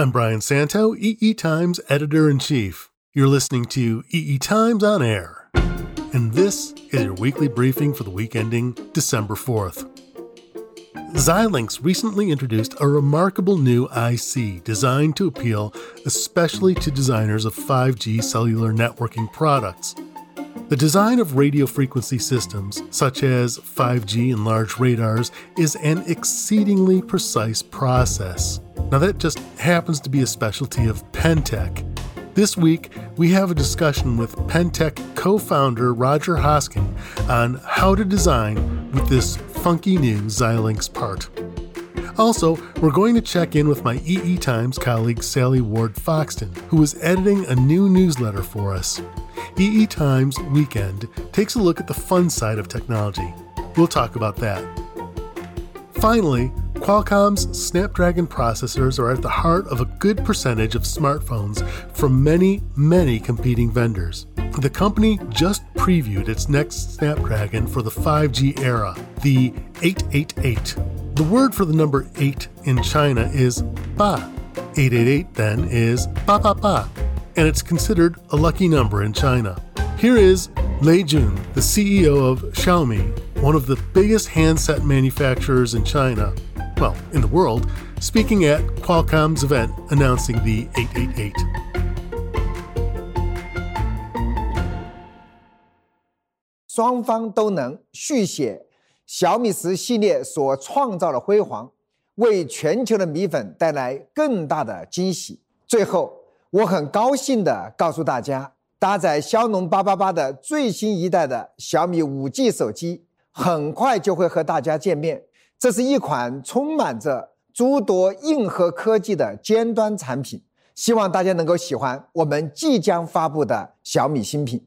I'm Brian Santo, EE Times editor in chief. You're listening to EE Times on Air. And this is your weekly briefing for the week ending December 4th. Xilinx recently introduced a remarkable new IC designed to appeal especially to designers of 5G cellular networking products. The design of radio frequency systems, such as 5G and large radars, is an exceedingly precise process. Now, that just happens to be a specialty of Pentek. This week, we have a discussion with Pentek co founder Roger Hosking on how to design with this funky new Xilinx part. Also, we're going to check in with my EE Times colleague Sally Ward Foxton, who is editing a new newsletter for us. EE Times Weekend takes a look at the fun side of technology. We'll talk about that. Finally, Qualcomm's Snapdragon processors are at the heart of a good percentage of smartphones from many, many competing vendors. The company just previewed its next Snapdragon for the 5G era, the 888. The word for the number 8 in China is ba. 888 then is ba ba ba, and it's considered a lucky number in China. Here is Lei Jun, the CEO of Xiaomi, one of the biggest handset manufacturers in China, well, in the world, speaking at Qualcomm's event announcing the 888. 小米十系列所创造的辉煌，为全球的米粉带来更大的惊喜。最后，我很高兴地告诉大家，搭载骁龙八八八的最新一代的小米五 G 手机，很快就会和大家见面。这是一款充满着诸多硬核科技的尖端产品，希望大家能够喜欢我们即将发布的小米新品。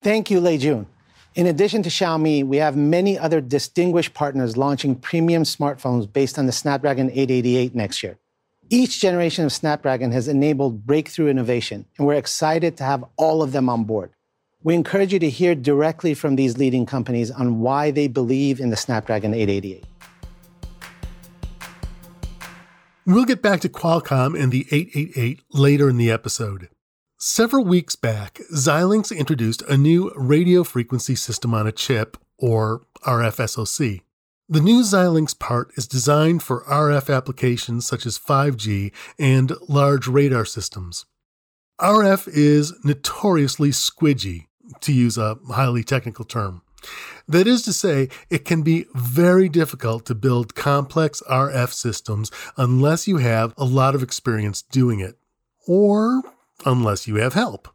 Thank you, Lei Jun. In addition to Xiaomi, we have many other distinguished partners launching premium smartphones based on the Snapdragon 888 next year. Each generation of Snapdragon has enabled breakthrough innovation, and we're excited to have all of them on board. We encourage you to hear directly from these leading companies on why they believe in the Snapdragon 888. We'll get back to Qualcomm and the 888 later in the episode. Several weeks back, Xilinx introduced a new radio frequency system on a chip, or RFSoC. The new Xilinx part is designed for RF applications such as 5G and large radar systems. RF is notoriously squidgy, to use a highly technical term. That is to say, it can be very difficult to build complex RF systems unless you have a lot of experience doing it, or unless you have help.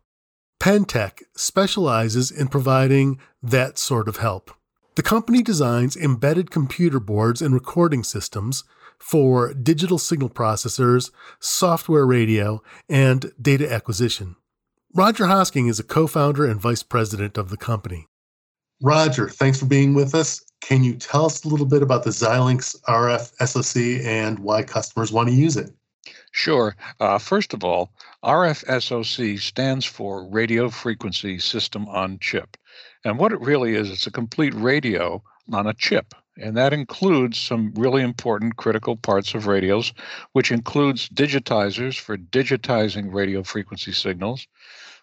Pentek specializes in providing that sort of help. The company designs embedded computer boards and recording systems for digital signal processors, software radio, and data acquisition. Roger Hosking is a co founder and vice president of the company. Roger, thanks for being with us. Can you tell us a little bit about the Xilinx RF SoC and why customers want to use it? Sure. Uh, first of all, RFSoC stands for Radio Frequency System on Chip. And what it really is, it's a complete radio on a chip. And that includes some really important critical parts of radios, which includes digitizers for digitizing radio frequency signals,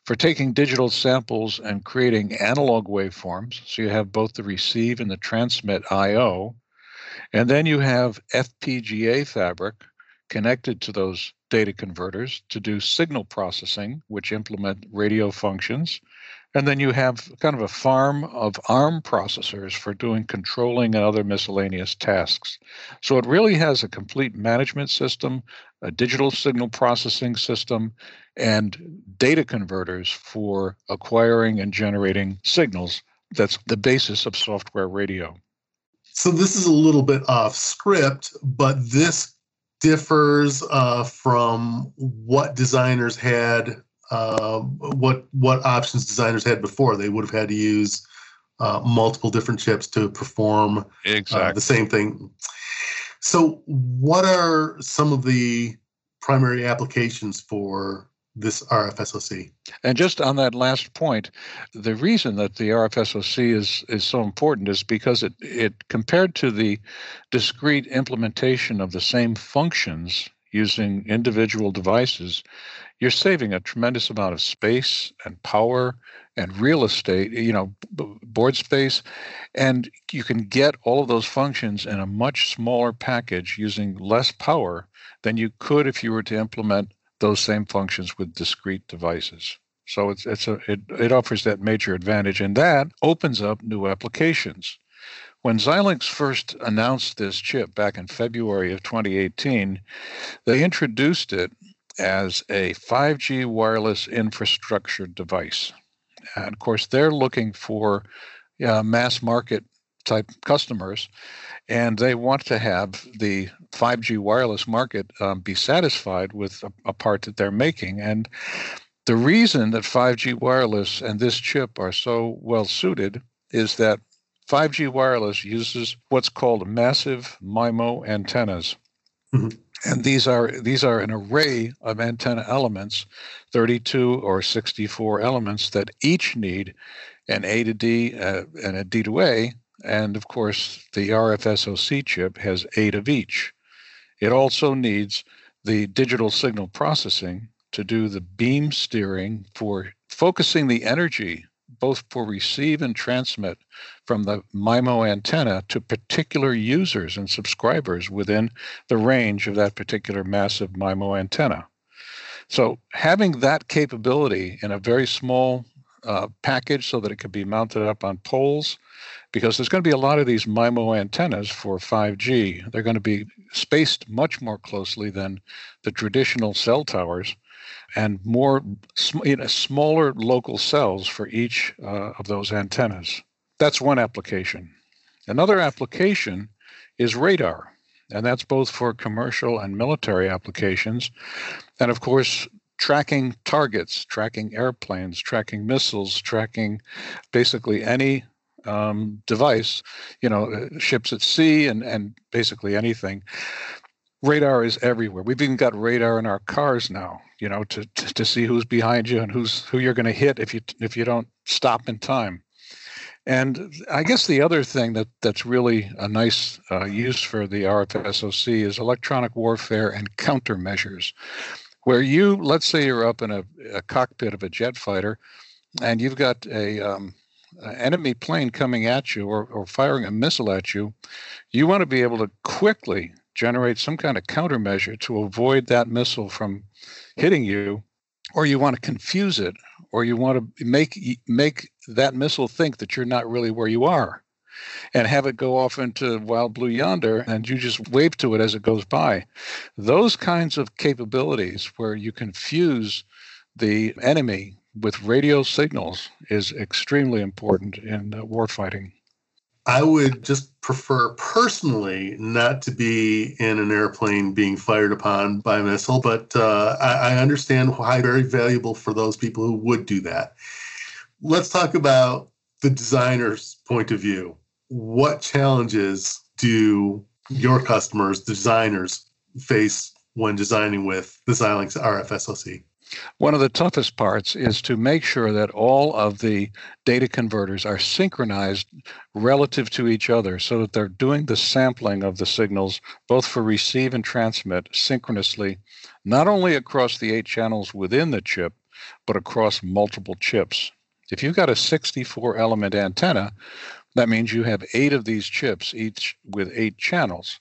for taking digital samples and creating analog waveforms. So you have both the receive and the transmit I/O, and then you have FPGA fabric connected to those data converters to do signal processing, which implement radio functions. And then you have kind of a farm of ARM processors for doing controlling and other miscellaneous tasks. So it really has a complete management system, a digital signal processing system, and data converters for acquiring and generating signals. That's the basis of software radio. So this is a little bit off script, but this differs uh, from what designers had, uh, what what options designers had before. They would have had to use uh, multiple different chips to perform exactly. the same thing. So, what are some of the primary applications for this RFSoC. And just on that last point, the reason that the RFSoC is is so important is because it it compared to the discrete implementation of the same functions using individual devices, you're saving a tremendous amount of space and power and real estate, you know, b- board space. And you can get all of those functions in a much smaller package using less power than you could if you were to implement those same functions with discrete devices. So it's it's a it, it offers that major advantage and that opens up new applications. When Xilinx first announced this chip back in February of 2018, they introduced it as a 5G wireless infrastructure device. And of course, they're looking for uh, mass market type customers, and they want to have the 5G wireless market um, be satisfied with a, a part that they're making. And the reason that 5G wireless and this chip are so well suited is that 5G wireless uses what's called massive MIMO antennas. Mm-hmm. And these are these are an array of antenna elements, 32 or 64 elements that each need an A to D uh, and a D to A, and of course the RFSoC chip has eight of each. It also needs the digital signal processing to do the beam steering for focusing the energy both for receive and transmit from the MIMO antenna to particular users and subscribers within the range of that particular massive MIMO antenna. So having that capability in a very small uh, package so that it could be mounted up on poles, because there's going to be a lot of these MIMO antennas for 5G. They're going to be spaced much more closely than the traditional cell towers and more you know, smaller local cells for each uh, of those antennas. That's one application. Another application is radar, and that's both for commercial and military applications. And of course, tracking targets, tracking airplanes, tracking missiles, tracking basically any um, device, you know, uh, ships at sea and, and basically anything radar is everywhere. We've even got radar in our cars now, you know, to, to, to see who's behind you and who's who you're going to hit if you if you don't stop in time. And I guess the other thing that that's really a nice uh, use for the RFSoC is electronic warfare and countermeasures, where you let's say you're up in a, a cockpit of a jet fighter, and you've got a um, enemy plane coming at you or, or firing a missile at you, you want to be able to quickly generate some kind of countermeasure to avoid that missile from hitting you, or you want to confuse it, or you want to make make that missile think that you're not really where you are, and have it go off into wild blue yonder, and you just wave to it as it goes by. Those kinds of capabilities where you can fuse the enemy with radio signals is extremely important in uh, warfighting. I would just prefer personally not to be in an airplane being fired upon by a missile, but uh, I, I understand why very valuable for those people who would do that. Let's talk about the designer's point of view. What challenges do your customers, designers, face when designing with the Xilinx RFSoC? One of the toughest parts is to make sure that all of the data converters are synchronized relative to each other so that they're doing the sampling of the signals both for receive and transmit synchronously, not only across the eight channels within the chip, but across multiple chips. If you've got a 64 element antenna, that means you have eight of these chips, each with eight channels.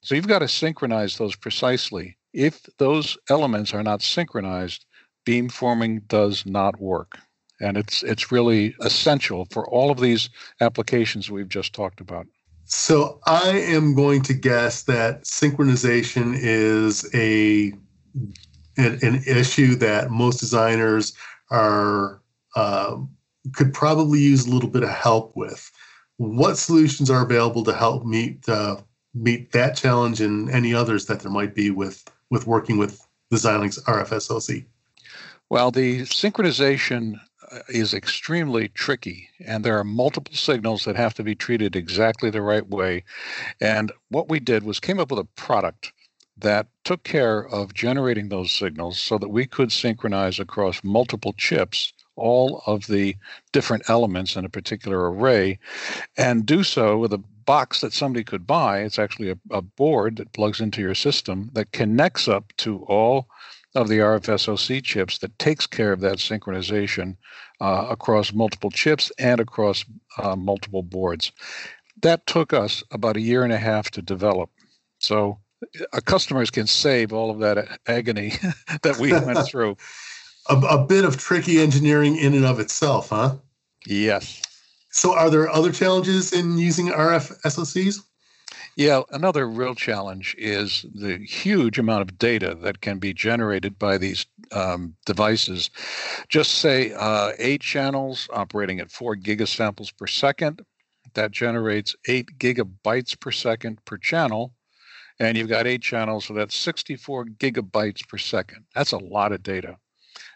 So you've got to synchronize those precisely. If those elements are not synchronized, beamforming does not work. And it's it's really essential for all of these applications we've just talked about. So I am going to guess that synchronization is a an, an issue that most designers are uh, could probably use a little bit of help with. What solutions are available to help meet uh, meet that challenge and any others that there might be with with working with the Xilinx RFSoC? Well, the synchronization uh, is extremely tricky, and there are multiple signals that have to be treated exactly the right way. And what we did was came up with a product that took care of generating those signals so that we could synchronize across multiple chips all of the different elements in a particular array and do so with a box that somebody could buy. It's actually a, a board that plugs into your system that connects up to all of the RFSoC chips that takes care of that synchronization uh, across multiple chips and across uh, multiple boards. That took us about a year and a half to develop. So uh, customers can save all of that agony that we went through. A, a bit of tricky engineering in and of itself, huh? Yes. So, are there other challenges in using RF SoCs? Yeah, another real challenge is the huge amount of data that can be generated by these um, devices. Just say uh, eight channels operating at four gigasamples per second. That generates eight gigabytes per second per channel. And you've got eight channels, so that's 64 gigabytes per second. That's a lot of data.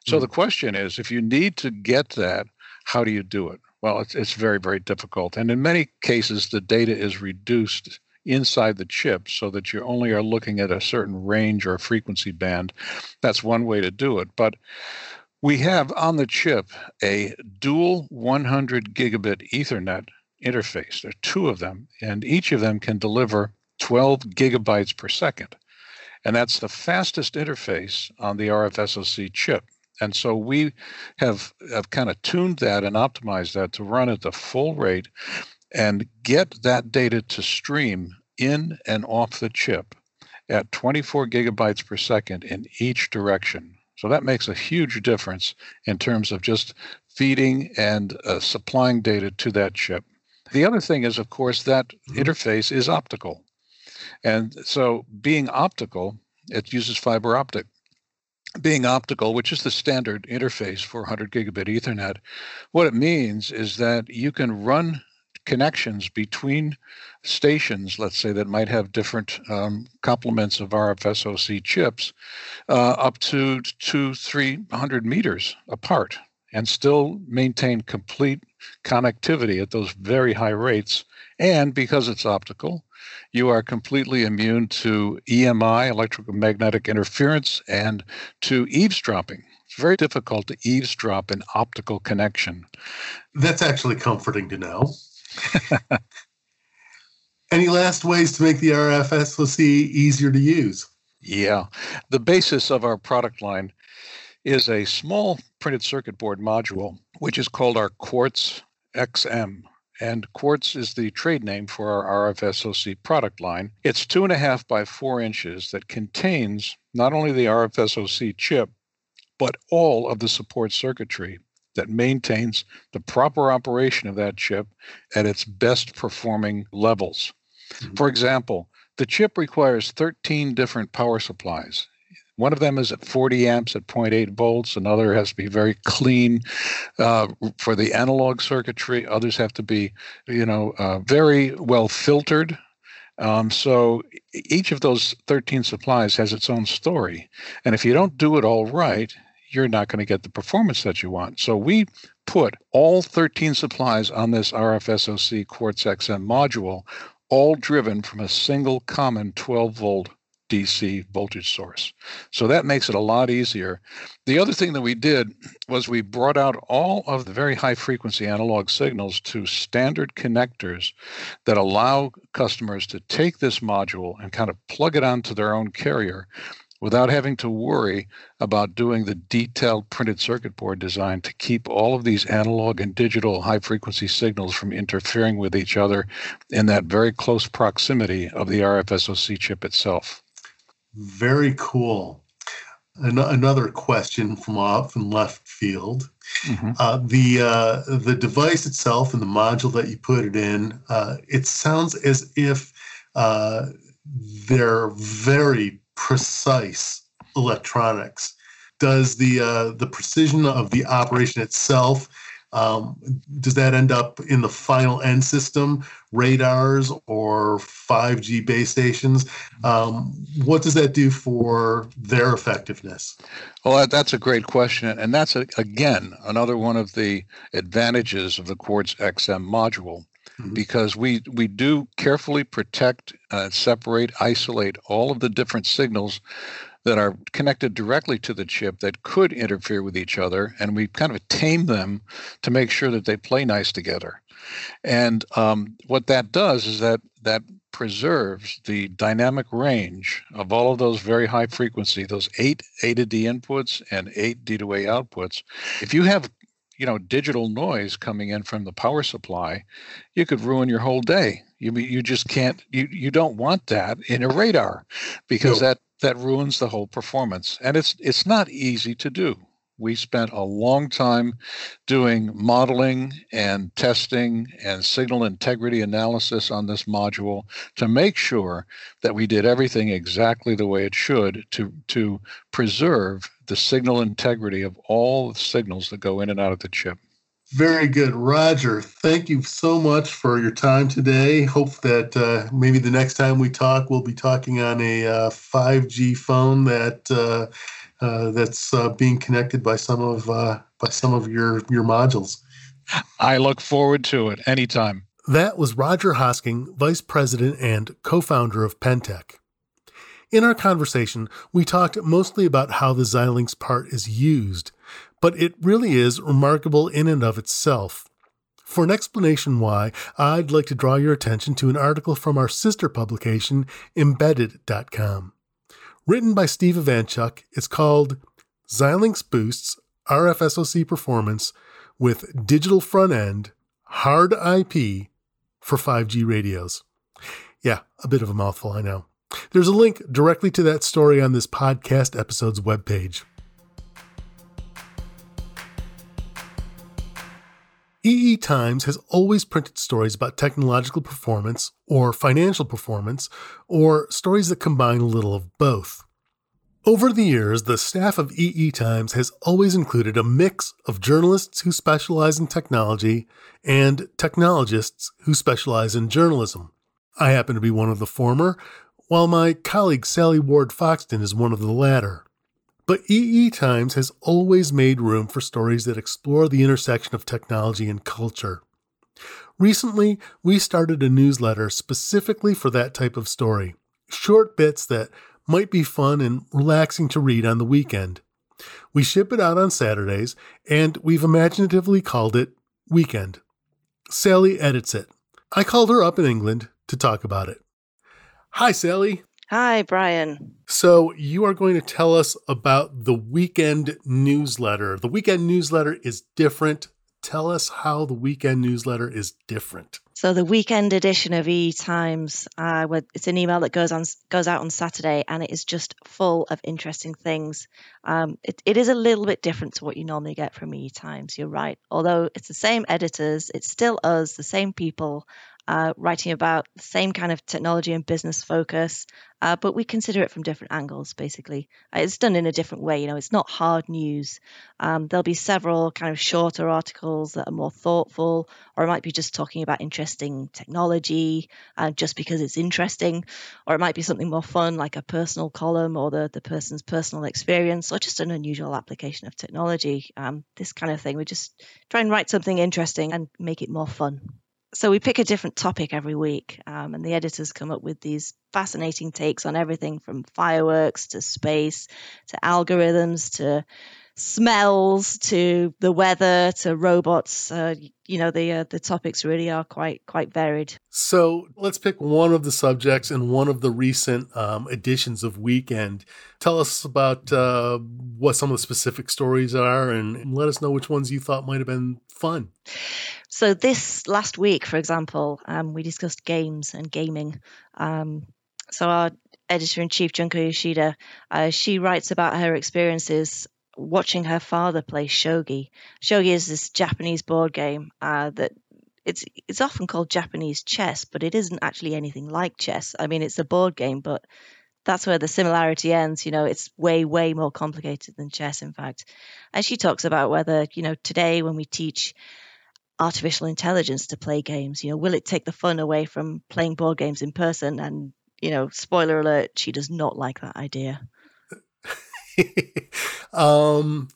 So mm-hmm. the question is if you need to get that, how do you do it? Well, it's, it's very, very difficult. And in many cases, the data is reduced inside the chip so that you only are looking at a certain range or a frequency band. That's one way to do it. But we have on the chip a dual 100 gigabit Ethernet interface. There are two of them, and each of them can deliver 12 gigabytes per second. And that's the fastest interface on the RFSoC chip. And so we have, have kind of tuned that and optimized that to run at the full rate and get that data to stream in and off the chip at 24 gigabytes per second in each direction. So that makes a huge difference in terms of just feeding and uh, supplying data to that chip. The other thing is, of course, that mm-hmm. interface is optical. And so being optical, it uses fiber optic. Being optical, which is the standard interface for 100 gigabit Ethernet, what it means is that you can run connections between stations, let's say, that might have different um, complements of RFSoC chips, uh, up to two, three hundred meters apart, and still maintain complete connectivity at those very high rates. And because it's optical, you are completely immune to EMI, electromagnetic interference, and to eavesdropping. It's very difficult to eavesdrop an optical connection. That's actually comforting to know. Any last ways to make the RF SoC easier to use? Yeah. The basis of our product line is a small printed circuit board module, which is called our Quartz XM. And Quartz is the trade name for our RF SoC product line. It's two and a half by four inches that contains not only the RF SoC chip, but all of the support circuitry that maintains the proper operation of that chip at its best performing levels. Mm-hmm. For example, the chip requires 13 different power supplies. One of them is at 40 amps at 0.8 volts. Another has to be very clean uh, for the analog circuitry. Others have to be, you know, uh, very well filtered. Um, so each of those 13 supplies has its own story. And if you don't do it all right, you're not going to get the performance that you want. So we put all 13 supplies on this RFSoC Quartz XM module, all driven from a single common 12 volt DC voltage source. So that makes it a lot easier. The other thing that we did was we brought out all of the very high frequency analog signals to standard connectors that allow customers to take this module and kind of plug it onto their own carrier without having to worry about doing the detailed printed circuit board design to keep all of these analog and digital high frequency signals from interfering with each other in that very close proximity of the RFSoC chip itself. Very cool. An- another question from off in left field. Mm-hmm. Uh, the uh, the device itself and the module that you put it in, uh, it sounds as if uh, they're very precise electronics. Does the uh, the precision of the operation itself um, does that end up in the final end system, radars or 5G base stations? Um, what does that do for their effectiveness? Well, that's a great question. And that's, a, again, another one of the advantages of the Quartz XM module mm-hmm. because we we do carefully protect, uh, separate, isolate all of the different signals that are connected directly to the chip that could interfere with each other, and we kind of tame them to make sure that they play nice together. And um, what that does is that that preserves the dynamic range of all of those very high frequency, those eight A to D inputs and eight D to A outputs. If you have you know digital noise coming in from the power supply you could ruin your whole day you you just can't you you don't want that in a radar because no. that that ruins the whole performance and it's it's not easy to do we spent a long time doing modeling and testing and signal integrity analysis on this module to make sure that we did everything exactly the way it should to, to preserve the signal integrity of all the signals that go in and out of the chip. Very good. Roger, thank you so much for your time today. Hope that uh, maybe the next time we talk, we'll be talking on a uh, 5G phone that uh, uh, that's uh, being connected by some of uh, by some of your your modules. I look forward to it anytime. That was Roger Hosking, Vice President and co-founder of Pentek. In our conversation, we talked mostly about how the Xilinx part is used, but it really is remarkable in and of itself. For an explanation why, I'd like to draw your attention to an article from our sister publication, Embedded.com. Written by Steve Ivanchuk, it's called Xilinx Boosts RFSoC Performance with Digital Front End Hard IP for 5G radios. Yeah, a bit of a mouthful, I know. There's a link directly to that story on this podcast episode's webpage. EE Times has always printed stories about technological performance or financial performance, or stories that combine a little of both. Over the years, the staff of EE Times has always included a mix of journalists who specialize in technology and technologists who specialize in journalism. I happen to be one of the former, while my colleague Sally Ward Foxton is one of the latter. But EE Times has always made room for stories that explore the intersection of technology and culture. Recently, we started a newsletter specifically for that type of story. Short bits that might be fun and relaxing to read on the weekend. We ship it out on Saturdays, and we've imaginatively called it Weekend. Sally edits it. I called her up in England to talk about it. Hi, Sally. Hi, Brian. So, you are going to tell us about the weekend newsletter. The weekend newsletter is different. Tell us how the weekend newsletter is different. So the weekend edition of E Times, uh, it's an email that goes on goes out on Saturday, and it is just full of interesting things. Um, it, it is a little bit different to what you normally get from E Times. You're right. Although it's the same editors, it's still us, the same people, uh, writing about the same kind of technology and business focus, uh, but we consider it from different angles, basically. Uh, it's done in a different way. You know, it's not hard news. Um, there'll be several kind of shorter articles that are more thoughtful, or it might be just talking about interesting technology uh, just because it's interesting, or it might be something more fun, like a personal column or the, the person's personal experience, or just an unusual application of technology. Um, this kind of thing. We just try and write something interesting and make it more fun so we pick a different topic every week, um, and the editors come up with these fascinating takes on everything from fireworks to space to algorithms to smells to the weather to robots. Uh, you know, the uh, the topics really are quite quite varied. So let's pick one of the subjects in one of the recent um, editions of Weekend. Tell us about uh, what some of the specific stories are, and let us know which ones you thought might have been fun. So this last week, for example, um, we discussed games and gaming. Um, so our editor in chief, Junko Yoshida, uh, she writes about her experiences watching her father play shogi. Shogi is this Japanese board game uh, that it's it's often called Japanese chess, but it isn't actually anything like chess. I mean, it's a board game, but that's where the similarity ends. You know, it's way way more complicated than chess. In fact, and she talks about whether you know today when we teach artificial intelligence to play games? You know, will it take the fun away from playing board games in person? And, you know, spoiler alert, she does not like that idea. um,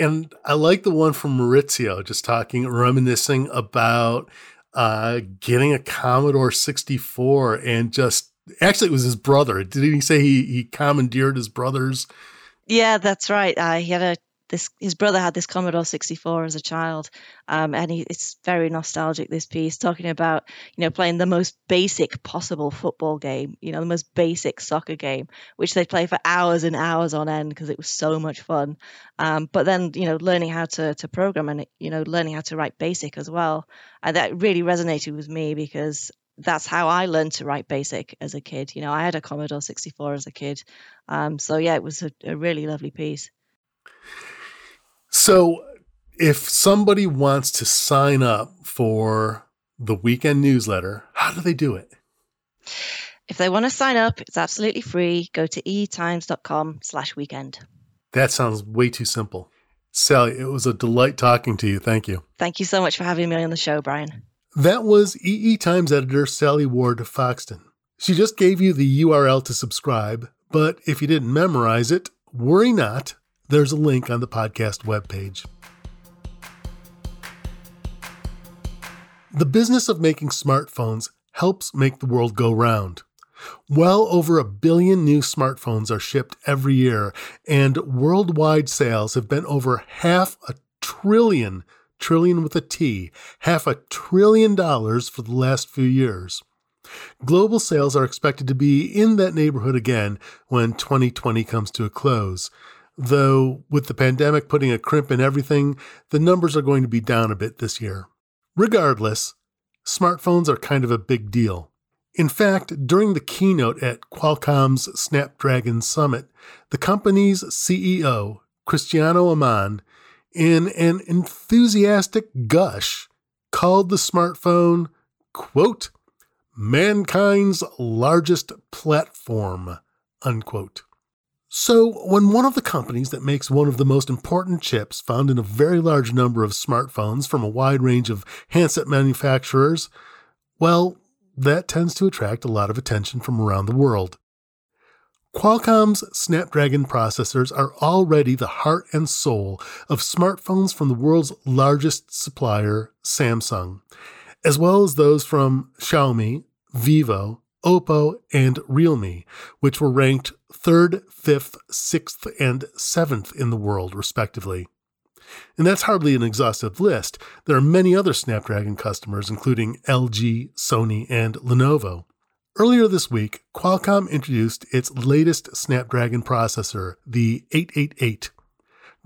and I like the one from Maurizio, just talking, reminiscing about uh, getting a Commodore 64 and just Actually, it was his brother. Didn't he say he, he commandeered his brother's? Yeah, that's right. Uh, he had a this his brother had this Commodore 64 as a child, um, and he, it's very nostalgic. This piece talking about you know playing the most basic possible football game, you know the most basic soccer game, which they play for hours and hours on end because it was so much fun. Um, but then you know learning how to to program and you know learning how to write BASIC as well, and that really resonated with me because that's how I learned to write BASIC as a kid. You know, I had a Commodore 64 as a kid. Um, so yeah, it was a, a really lovely piece. So, if somebody wants to sign up for the weekend newsletter, how do they do it? If they want to sign up, it's absolutely free. Go to eetimes.com slash weekend. That sounds way too simple. Sally, it was a delight talking to you. Thank you. Thank you so much for having me on the show, Brian. That was EE Times editor Sally Ward Foxton. She just gave you the URL to subscribe, but if you didn't memorize it, worry not. There's a link on the podcast webpage. The business of making smartphones helps make the world go round. Well over a billion new smartphones are shipped every year, and worldwide sales have been over half a trillion, trillion with a T, half a trillion dollars for the last few years. Global sales are expected to be in that neighborhood again when 2020 comes to a close. Though, with the pandemic putting a crimp in everything, the numbers are going to be down a bit this year. Regardless, smartphones are kind of a big deal. In fact, during the keynote at Qualcomm's Snapdragon Summit, the company's CEO, Cristiano Amon, in an enthusiastic gush, called the smartphone, quote, mankind's largest platform, unquote. So, when one of the companies that makes one of the most important chips found in a very large number of smartphones from a wide range of handset manufacturers, well, that tends to attract a lot of attention from around the world. Qualcomm's Snapdragon processors are already the heart and soul of smartphones from the world's largest supplier, Samsung, as well as those from Xiaomi, Vivo, Oppo, and Realme, which were ranked third, fifth, sixth, and seventh in the world, respectively. And that's hardly an exhaustive list. There are many other Snapdragon customers, including LG, Sony, and Lenovo. Earlier this week, Qualcomm introduced its latest Snapdragon processor, the 888.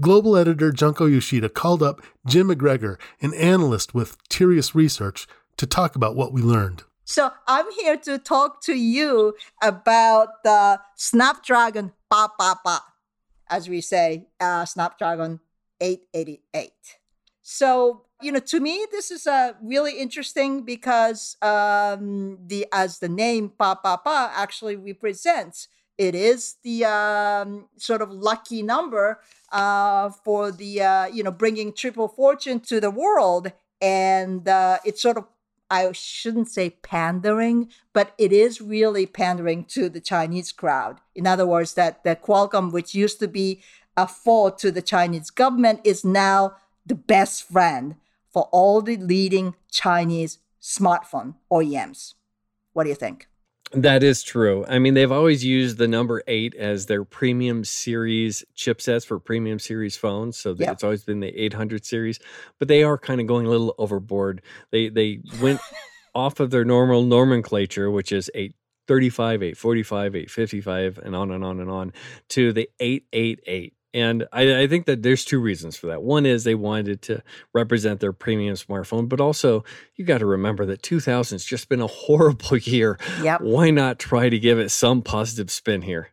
Global editor Junko Yoshida called up Jim McGregor, an analyst with Tirias Research, to talk about what we learned. So I'm here to talk to you about the Snapdragon ba ba ba, as we say, uh, Snapdragon 888. So you know, to me, this is uh, really interesting because um, the as the name ba ba ba actually represents, it is the um, sort of lucky number uh, for the uh, you know bringing triple fortune to the world, and uh, it sort of I shouldn't say pandering, but it is really pandering to the Chinese crowd. In other words, that, that Qualcomm, which used to be a foe to the Chinese government, is now the best friend for all the leading Chinese smartphone OEMs. What do you think? That is true. I mean, they've always used the number eight as their premium series chipsets for premium series phones. So yep. it's always been the 800 series, but they are kind of going a little overboard. They they went off of their normal nomenclature, which is 835, 845, 855, and on and on and on, to the 888. And I, I, think that there's two reasons for that. One is they wanted to represent their premium smartphone, but also you got to remember that 2000 has just been a horrible year. Yep. Why not try to give it some positive spin here?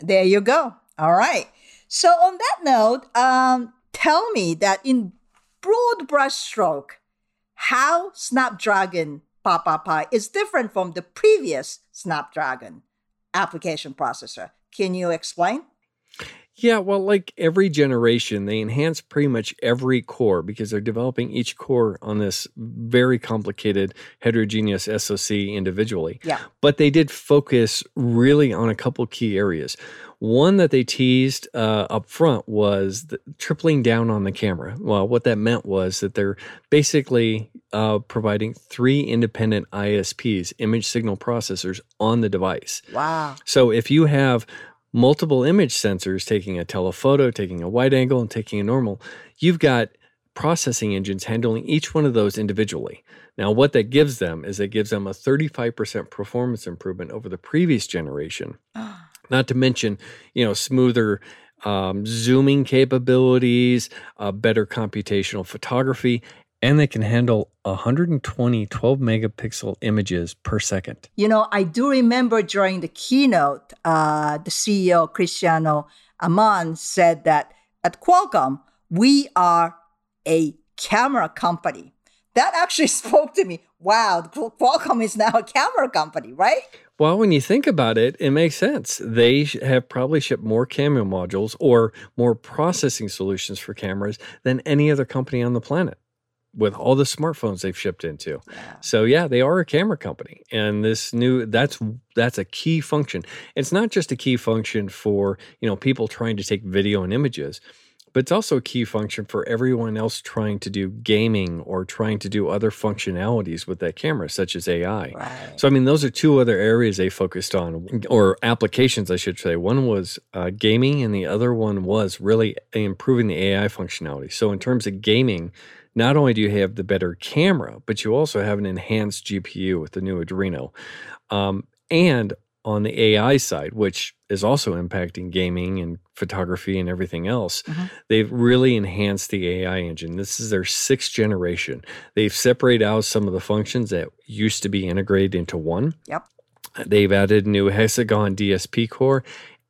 There you go. All right. So on that note, um, tell me that in broad brushstroke, how Snapdragon ba ba ba is different from the previous Snapdragon application processor. Can you explain? Yeah, well, like every generation, they enhance pretty much every core because they're developing each core on this very complicated heterogeneous SoC individually. Yeah. But they did focus really on a couple key areas. One that they teased uh, up front was the, tripling down on the camera. Well, what that meant was that they're basically uh, providing three independent ISPs, image signal processors, on the device. Wow. So if you have multiple image sensors taking a telephoto, taking a wide angle, and taking a normal, you've got processing engines handling each one of those individually. Now, what that gives them is it gives them a 35% performance improvement over the previous generation. Not to mention, you know, smoother um, zooming capabilities, uh, better computational photography, and they can handle 120 12 megapixel images per second. You know, I do remember during the keynote, uh, the CEO, Cristiano Amon, said that at Qualcomm, we are a camera company. That actually spoke to me. Wow, Qualcomm is now a camera company, right? Well, when you think about it, it makes sense. They have probably shipped more camera modules or more processing solutions for cameras than any other company on the planet with all the smartphones they've shipped into. Yeah. So yeah, they are a camera company. And this new that's that's a key function. It's not just a key function for, you know, people trying to take video and images, but it's also a key function for everyone else trying to do gaming or trying to do other functionalities with that camera, such as AI. Right. So, I mean, those are two other areas they focused on, or applications, I should say. One was uh, gaming, and the other one was really improving the AI functionality. So, in terms of gaming, not only do you have the better camera, but you also have an enhanced GPU with the new Adreno. Um, and on the AI side, which is also impacting gaming and photography and everything else, mm-hmm. they've really enhanced the AI engine. This is their sixth generation. They've separated out some of the functions that used to be integrated into one. Yep. They've added new Hexagon DSP core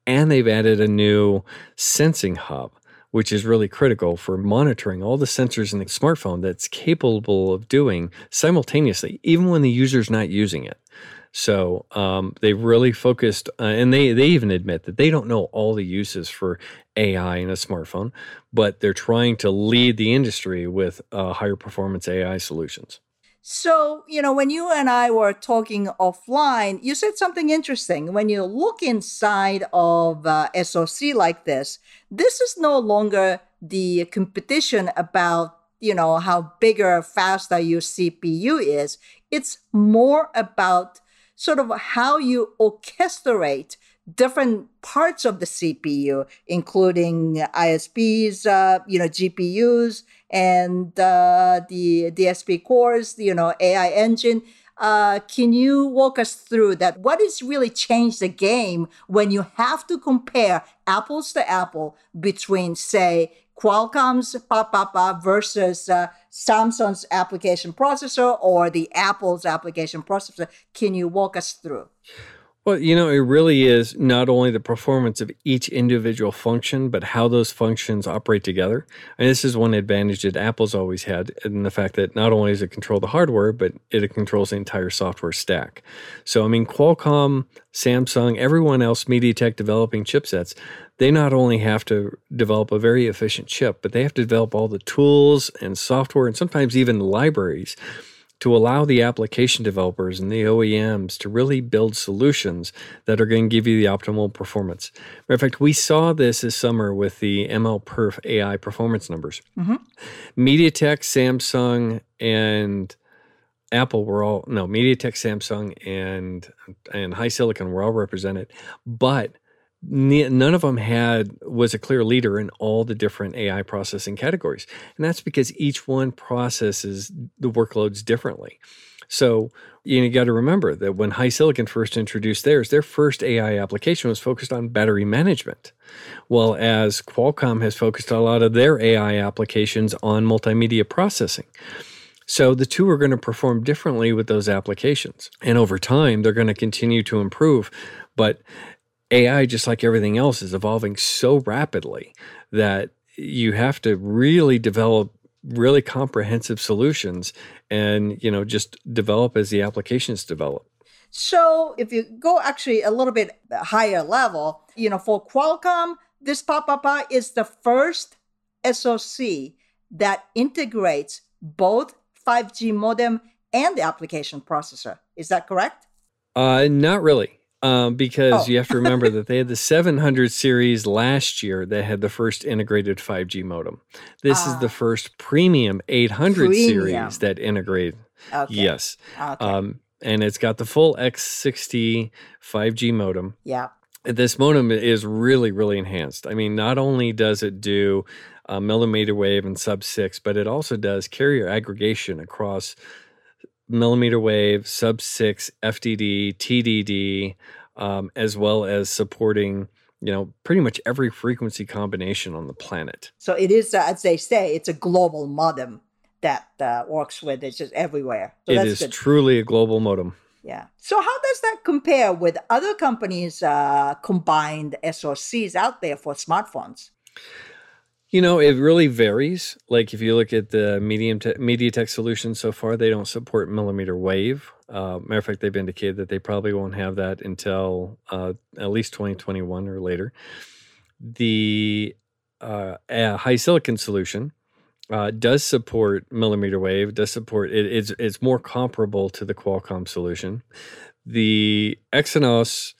and they've added a new sensing hub which is really critical for monitoring all the sensors in the smartphone that's capable of doing simultaneously, even when the user's not using it. So um, they've really focused, uh, and they they even admit that they don't know all the uses for AI in a smartphone, but they're trying to lead the industry with uh, higher performance AI solutions. So, you know, when you and I were talking offline, you said something interesting. When you look inside of uh, SoC like this, this is no longer the competition about, you know, how bigger, faster your CPU is. It's more about sort of how you orchestrate different parts of the CPU, including ISPs, uh, you know, GPUs, and uh, the DSP cores, you know, AI engine. Uh, can you walk us through that? What has really changed the game when you have to compare apples to apple between, say, Qualcomm's Papa versus uh, Samsung's application processor or the Apple's application processor? Can you walk us through? Well, you know, it really is not only the performance of each individual function, but how those functions operate together. And this is one advantage that Apple's always had in the fact that not only does it control the hardware, but it controls the entire software stack. So, I mean, Qualcomm, Samsung, everyone else, MediaTek developing chipsets, they not only have to develop a very efficient chip, but they have to develop all the tools and software and sometimes even libraries to allow the application developers and the OEMs to really build solutions that are going to give you the optimal performance. Matter of fact, we saw this this summer with the MLPerf AI performance numbers. Mm-hmm. MediaTek, Samsung, and Apple were all no MediaTek, Samsung, and and HiSilicon were all represented, but none of them had was a clear leader in all the different AI processing categories, and that's because each one processes the workloads differently. So you, know, you got to remember that when HiSilicon first introduced theirs, their first AI application was focused on battery management, well as Qualcomm has focused a lot of their AI applications on multimedia processing. So the two are going to perform differently with those applications. And over time, they're going to continue to improve. But AI, just like everything else, is evolving so rapidly that you have to really develop really comprehensive solutions and you know just develop as the applications develop so if you go actually a little bit higher level you know for qualcomm this Papa is the first SoC that integrates both 5G modem and the application processor. Is that correct? Uh, not really. Um, because oh. you have to remember that they had the 700 series last year that had the first integrated 5G modem. This is the ah. first premium 800 premium. series that integrate. Okay. Yes. Okay. Um, and it's got the full X60 5G modem. Yeah. This modem is really, really enhanced. I mean, not only does it do uh, millimeter wave and sub six, but it also does carrier aggregation across millimeter wave, sub six, FDD, TDD, um, as well as supporting you know pretty much every frequency combination on the planet. So it is, uh, as they say, it's a global modem that uh, works with. It's just everywhere. So it is good. truly a global modem. Yeah. So how does that compare with other companies' uh, combined SoCs out there for smartphones? You know, it really varies. Like if you look at the medium te- MediaTek solutions so far, they don't support millimeter wave. Uh, matter of fact, they've indicated that they probably won't have that until uh, at least 2021 or later. The uh, silicon solution uh, does support millimeter wave. Does support it? It's it's more comparable to the Qualcomm solution. The Exynos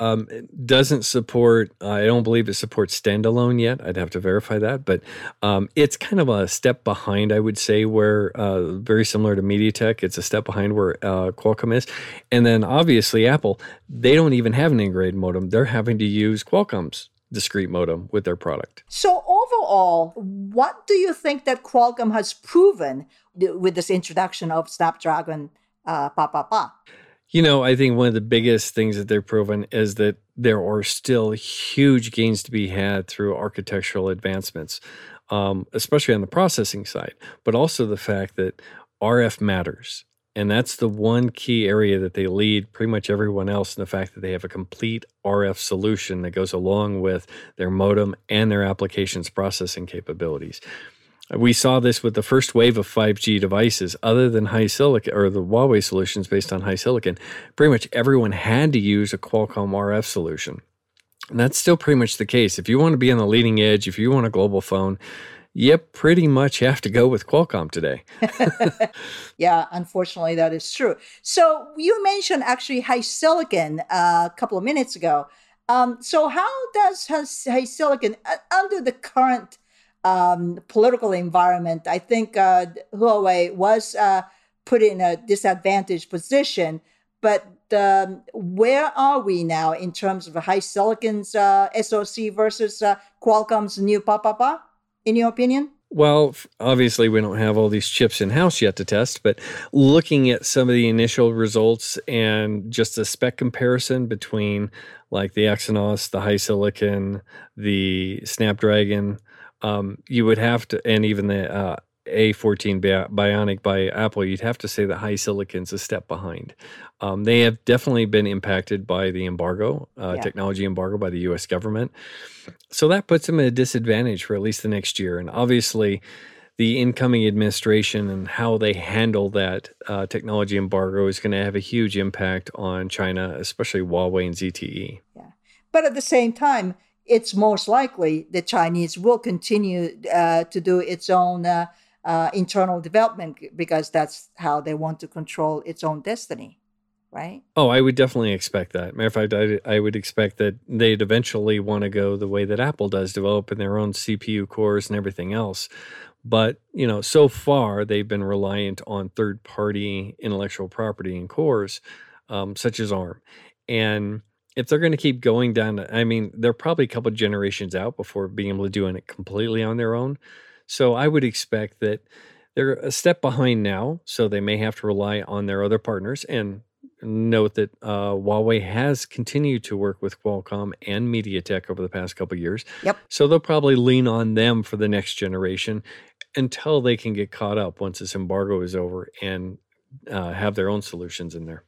um, doesn't support. I don't believe it supports standalone yet. I'd have to verify that, but um, it's kind of a step behind. I would say where uh, very similar to MediaTek. It's a step behind where uh, Qualcomm is, and then obviously Apple. They don't even have an integrated modem. They're having to use Qualcomm's discrete modem with their product. So overall, what do you think that Qualcomm has proven with this introduction of Snapdragon uh, ba ba ba? You know, I think one of the biggest things that they're proven is that there are still huge gains to be had through architectural advancements, um, especially on the processing side, but also the fact that RF matters. And that's the one key area that they lead pretty much everyone else in the fact that they have a complete RF solution that goes along with their modem and their applications processing capabilities. We saw this with the first wave of 5G devices, other than HiSilicon or the Huawei solutions based on HiSilicon. Pretty much everyone had to use a Qualcomm RF solution. And that's still pretty much the case. If you want to be on the leading edge, if you want a global phone, you pretty much have to go with Qualcomm today. yeah, unfortunately, that is true. So you mentioned actually HiSilicon uh, a couple of minutes ago. Um, so how does HiSilicon, uh, under the current um, political environment, I think uh, Huawei was uh, put in a disadvantaged position. But um, where are we now in terms of HiSilicon's uh, SoC versus uh, Qualcomm's new Papa? In your opinion? Well, obviously, we don't have all these chips in house yet to test, but looking at some of the initial results and just a spec comparison between like the Exynos, the HiSilicon, the Snapdragon, um, you would have to, and even the uh, A14 Bionic by Apple, you'd have to say that HiSilicon's a step behind. Um, they have definitely been impacted by the embargo, uh, yeah. technology embargo by the U.S. government. So that puts them at a disadvantage for at least the next year. And obviously, the incoming administration and how they handle that uh, technology embargo is going to have a huge impact on China, especially Huawei and ZTE. Yeah. But at the same time, it's most likely the Chinese will continue uh, to do its own uh, uh, internal development because that's how they want to control its own destiny, right? Oh, I would definitely expect that. Matter of fact, I, I would expect that they'd eventually want to go the way that Apple does, developing their own CPU cores and everything else. But you know, so far they've been reliant on third-party intellectual property and cores, um, such as ARM, and if they're going to keep going down, I mean, they're probably a couple generations out before being able to do it completely on their own. So I would expect that they're a step behind now, so they may have to rely on their other partners. And note that uh, Huawei has continued to work with Qualcomm and MediaTek over the past couple years. Yep. So they'll probably lean on them for the next generation until they can get caught up once this embargo is over and uh, have their own solutions in there.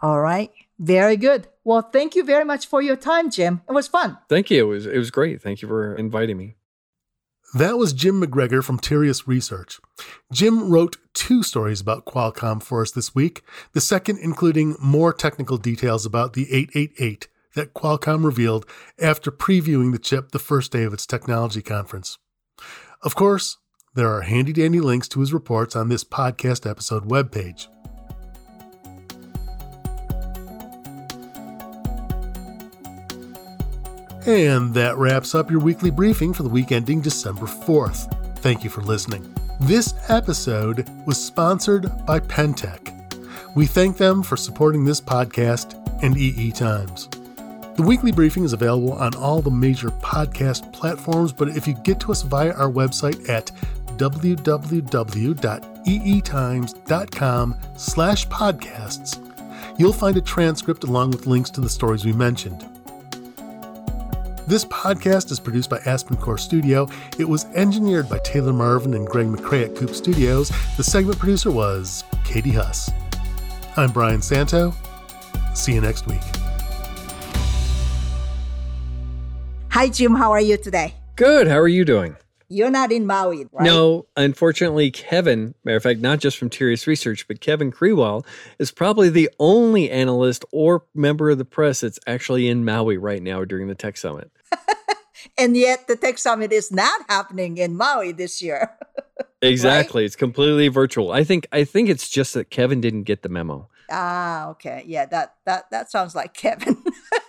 All right. Very good. Well, thank you very much for your time, Jim. It was fun. Thank you. It was it was great. Thank you for inviting me. That was Jim McGregor from Tirias Research. Jim wrote two stories about Qualcomm for us this week, the second including more technical details about the 888 that Qualcomm revealed after previewing the chip the first day of its technology conference. Of course, there are handy dandy links to his reports on this podcast episode webpage. And that wraps up your weekly briefing for the week ending December 4th. Thank you for listening. This episode was sponsored by Pentek. We thank them for supporting this podcast and EE Times. The weekly briefing is available on all the major podcast platforms, but if you get to us via our website at www.eetimes.com slash podcasts, you'll find a transcript along with links to the stories we mentioned. This podcast is produced by AspenCore Studio. It was engineered by Taylor Marvin and Greg McCrae at Coop Studios. The segment producer was Katie Huss. I'm Brian Santo. See you next week. Hi, Jim. How are you today? Good. How are you doing? You're not in Maui, right? No, unfortunately, Kevin, matter of fact, not just from Tirias Research, but Kevin Krewell is probably the only analyst or member of the press that's actually in Maui right now during the Tech Summit. And yet the Tech Summit is not happening in Maui this year. exactly. Right? It's completely virtual. I think I think it's just that Kevin didn't get the memo. Ah, okay. Yeah, that that that sounds like Kevin.